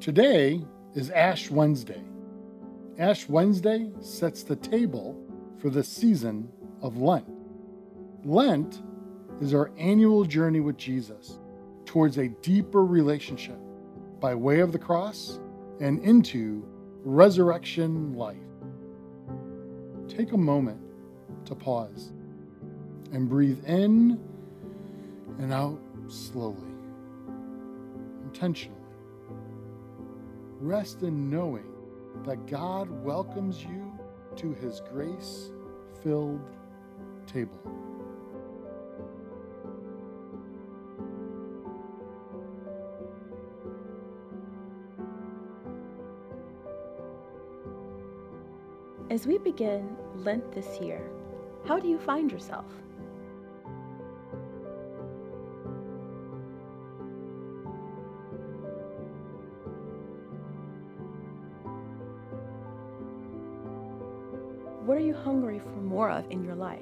Today is Ash Wednesday. Ash Wednesday sets the table for the season of Lent. Lent is our annual journey with Jesus towards a deeper relationship by way of the cross and into resurrection life. Take a moment to pause and breathe in and out slowly, intentionally. Rest in knowing that God welcomes you to his grace filled table. As we begin Lent this year, how do you find yourself? Hungry for more of in your life?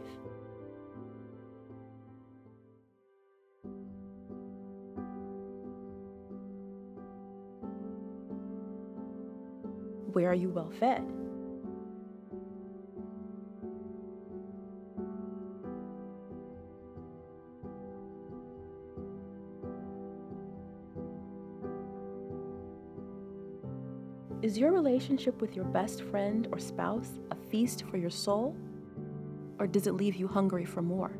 Where are you well fed? Is your relationship with your best friend or spouse a feast for your soul? Or does it leave you hungry for more?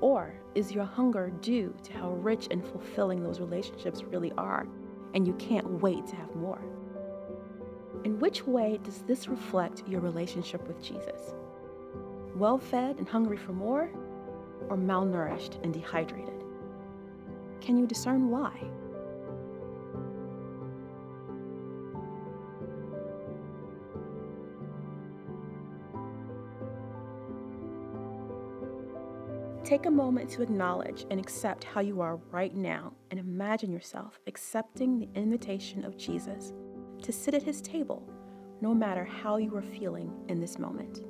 Or is your hunger due to how rich and fulfilling those relationships really are, and you can't wait to have more? In which way does this reflect your relationship with Jesus? Well fed and hungry for more, or malnourished and dehydrated? Can you discern why? Take a moment to acknowledge and accept how you are right now and imagine yourself accepting the invitation of Jesus to sit at his table, no matter how you are feeling in this moment.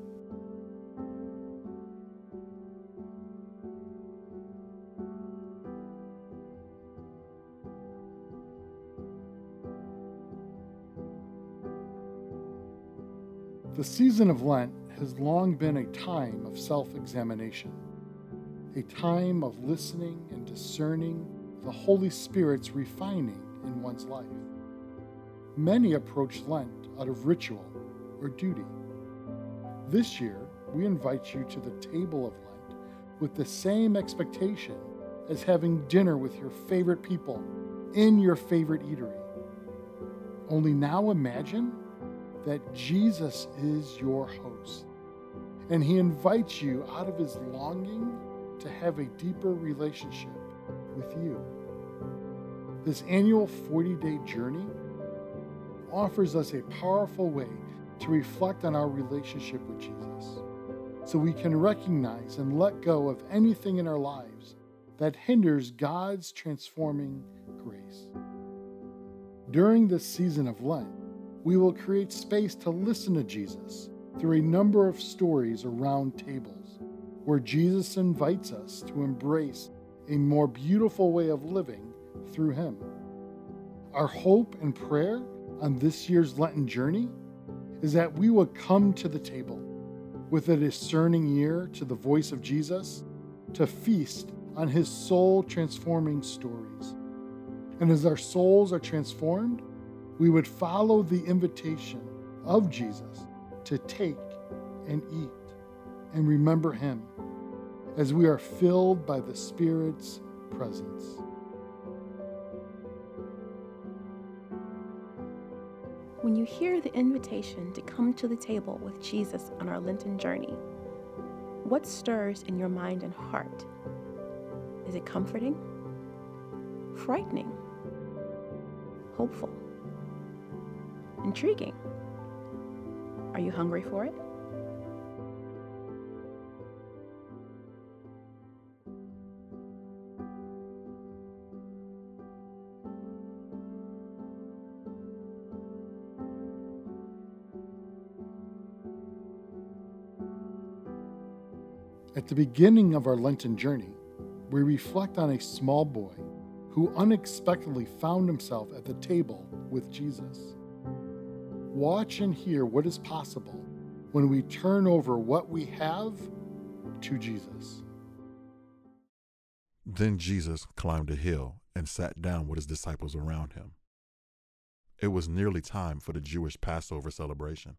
The season of Lent has long been a time of self examination, a time of listening and discerning the Holy Spirit's refining in one's life. Many approach Lent out of ritual or duty. This year, we invite you to the table of Lent with the same expectation as having dinner with your favorite people in your favorite eatery. Only now imagine that Jesus is your host. And he invites you out of his longing to have a deeper relationship with you. This annual 40 day journey offers us a powerful way to reflect on our relationship with Jesus so we can recognize and let go of anything in our lives that hinders God's transforming grace. During this season of Lent, we will create space to listen to Jesus through a number of stories around tables, where Jesus invites us to embrace a more beautiful way of living through Him. Our hope and prayer on this year's Lenten journey is that we will come to the table with a discerning ear to the voice of Jesus to feast on His soul transforming stories. And as our souls are transformed, we would follow the invitation of Jesus to take and eat and remember Him as we are filled by the Spirit's presence. When you hear the invitation to come to the table with Jesus on our Lenten journey, what stirs in your mind and heart? Is it comforting? Frightening? Hopeful? Intriguing. Are you hungry for it? At the beginning of our Lenten journey, we reflect on a small boy who unexpectedly found himself at the table with Jesus. Watch and hear what is possible when we turn over what we have to Jesus. Then Jesus climbed a hill and sat down with his disciples around him. It was nearly time for the Jewish Passover celebration.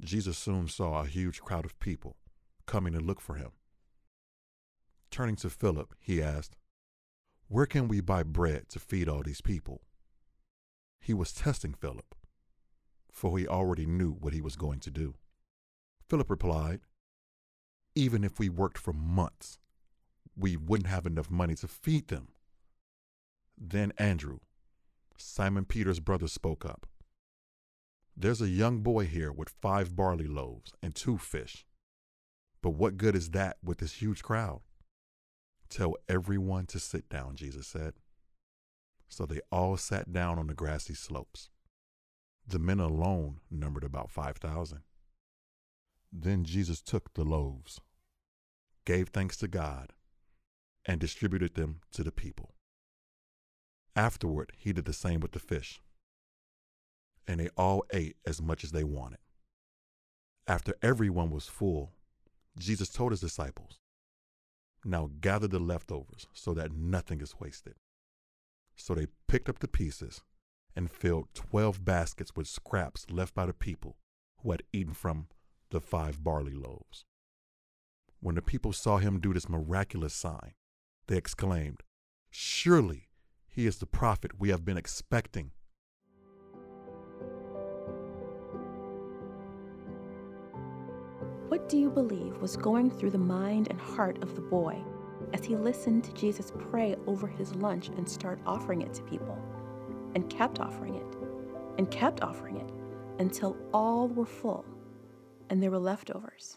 Jesus soon saw a huge crowd of people coming to look for him. Turning to Philip, he asked, Where can we buy bread to feed all these people? He was testing Philip, for he already knew what he was going to do. Philip replied, Even if we worked for months, we wouldn't have enough money to feed them. Then Andrew, Simon Peter's brother, spoke up. There's a young boy here with five barley loaves and two fish. But what good is that with this huge crowd? Tell everyone to sit down, Jesus said. So they all sat down on the grassy slopes. The men alone numbered about 5,000. Then Jesus took the loaves, gave thanks to God, and distributed them to the people. Afterward, he did the same with the fish. And they all ate as much as they wanted. After everyone was full, Jesus told his disciples, Now gather the leftovers so that nothing is wasted. So they picked up the pieces and filled twelve baskets with scraps left by the people who had eaten from the five barley loaves. When the people saw him do this miraculous sign, they exclaimed, Surely he is the prophet we have been expecting. What do you believe was going through the mind and heart of the boy as he listened to Jesus pray over his lunch and start offering it to people? And kept offering it, and kept offering it until all were full and there were leftovers.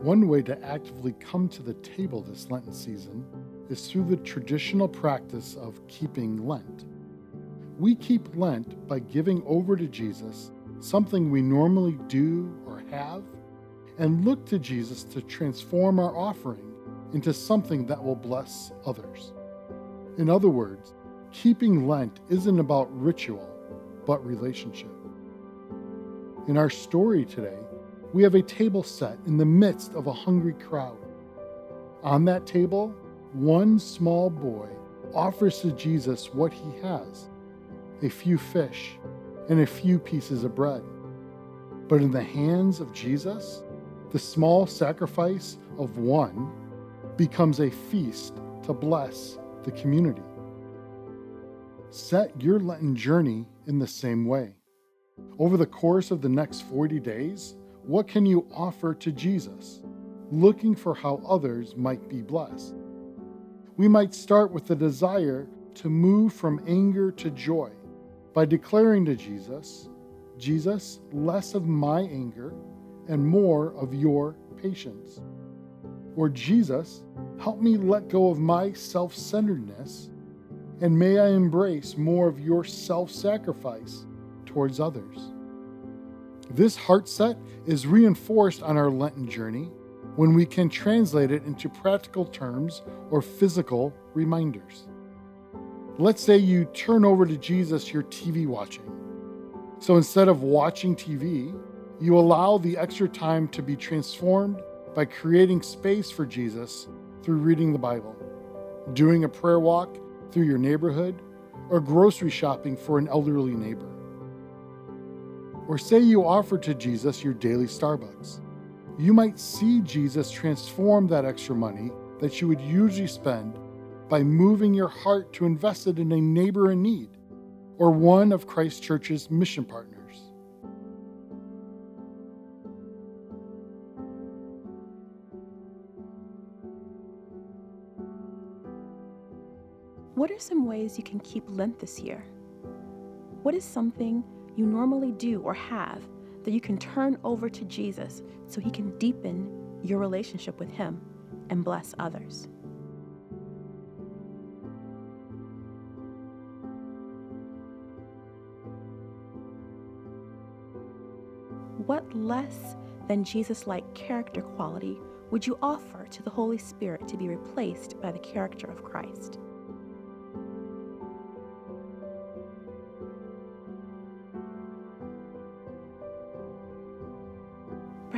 One way to actively come to the table this Lenten season is through the traditional practice of keeping Lent. We keep Lent by giving over to Jesus something we normally do or have, and look to Jesus to transform our offering into something that will bless others. In other words, keeping Lent isn't about ritual, but relationship. In our story today, we have a table set in the midst of a hungry crowd. On that table, one small boy offers to Jesus what he has a few fish and a few pieces of bread. But in the hands of Jesus, the small sacrifice of one becomes a feast to bless the community. Set your Lenten journey in the same way. Over the course of the next 40 days, what can you offer to Jesus, looking for how others might be blessed? We might start with the desire to move from anger to joy by declaring to Jesus, Jesus, less of my anger and more of your patience. Or Jesus, help me let go of my self centeredness and may I embrace more of your self sacrifice towards others. This heart set is reinforced on our Lenten journey when we can translate it into practical terms or physical reminders. Let's say you turn over to Jesus your TV watching. So instead of watching TV, you allow the extra time to be transformed by creating space for Jesus through reading the Bible, doing a prayer walk through your neighborhood, or grocery shopping for an elderly neighbor. Or say you offer to Jesus your daily Starbucks. You might see Jesus transform that extra money that you would usually spend by moving your heart to invest it in a neighbor in need or one of Christ Church's mission partners. What are some ways you can keep Lent this year? What is something you normally do or have that you can turn over to Jesus so he can deepen your relationship with him and bless others. What less than Jesus like character quality would you offer to the Holy Spirit to be replaced by the character of Christ?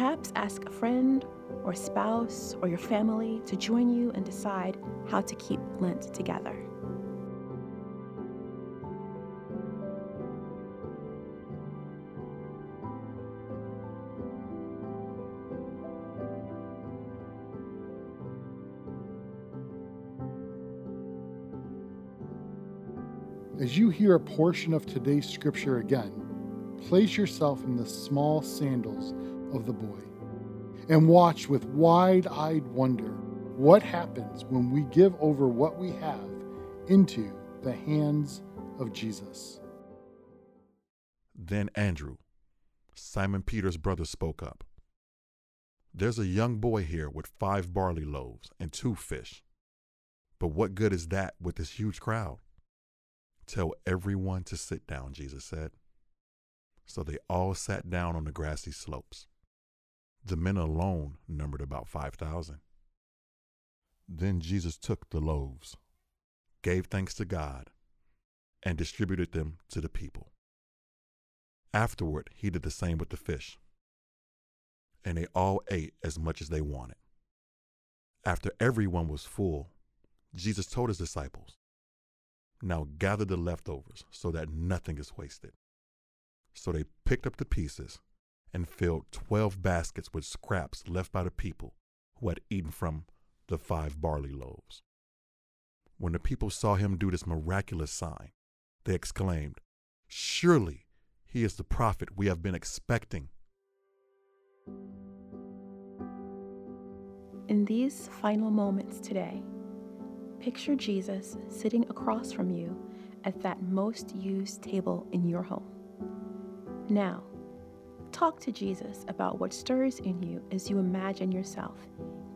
Perhaps ask a friend or spouse or your family to join you and decide how to keep Lent together. As you hear a portion of today's scripture again, place yourself in the small sandals of the boy and watch with wide eyed wonder what happens when we give over what we have into the hands of Jesus. Then Andrew, Simon Peter's brother, spoke up. There's a young boy here with five barley loaves and two fish. But what good is that with this huge crowd? Tell everyone to sit down, Jesus said. So they all sat down on the grassy slopes. The men alone numbered about 5,000. Then Jesus took the loaves, gave thanks to God, and distributed them to the people. Afterward, he did the same with the fish. And they all ate as much as they wanted. After everyone was full, Jesus told his disciples, now gather the leftovers so that nothing is wasted. So they picked up the pieces and filled twelve baskets with scraps left by the people who had eaten from the five barley loaves. When the people saw him do this miraculous sign, they exclaimed, Surely he is the prophet we have been expecting. In these final moments today, Picture Jesus sitting across from you at that most used table in your home. Now, talk to Jesus about what stirs in you as you imagine yourself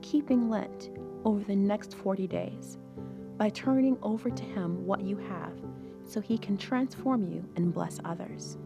keeping Lent over the next 40 days by turning over to Him what you have so He can transform you and bless others.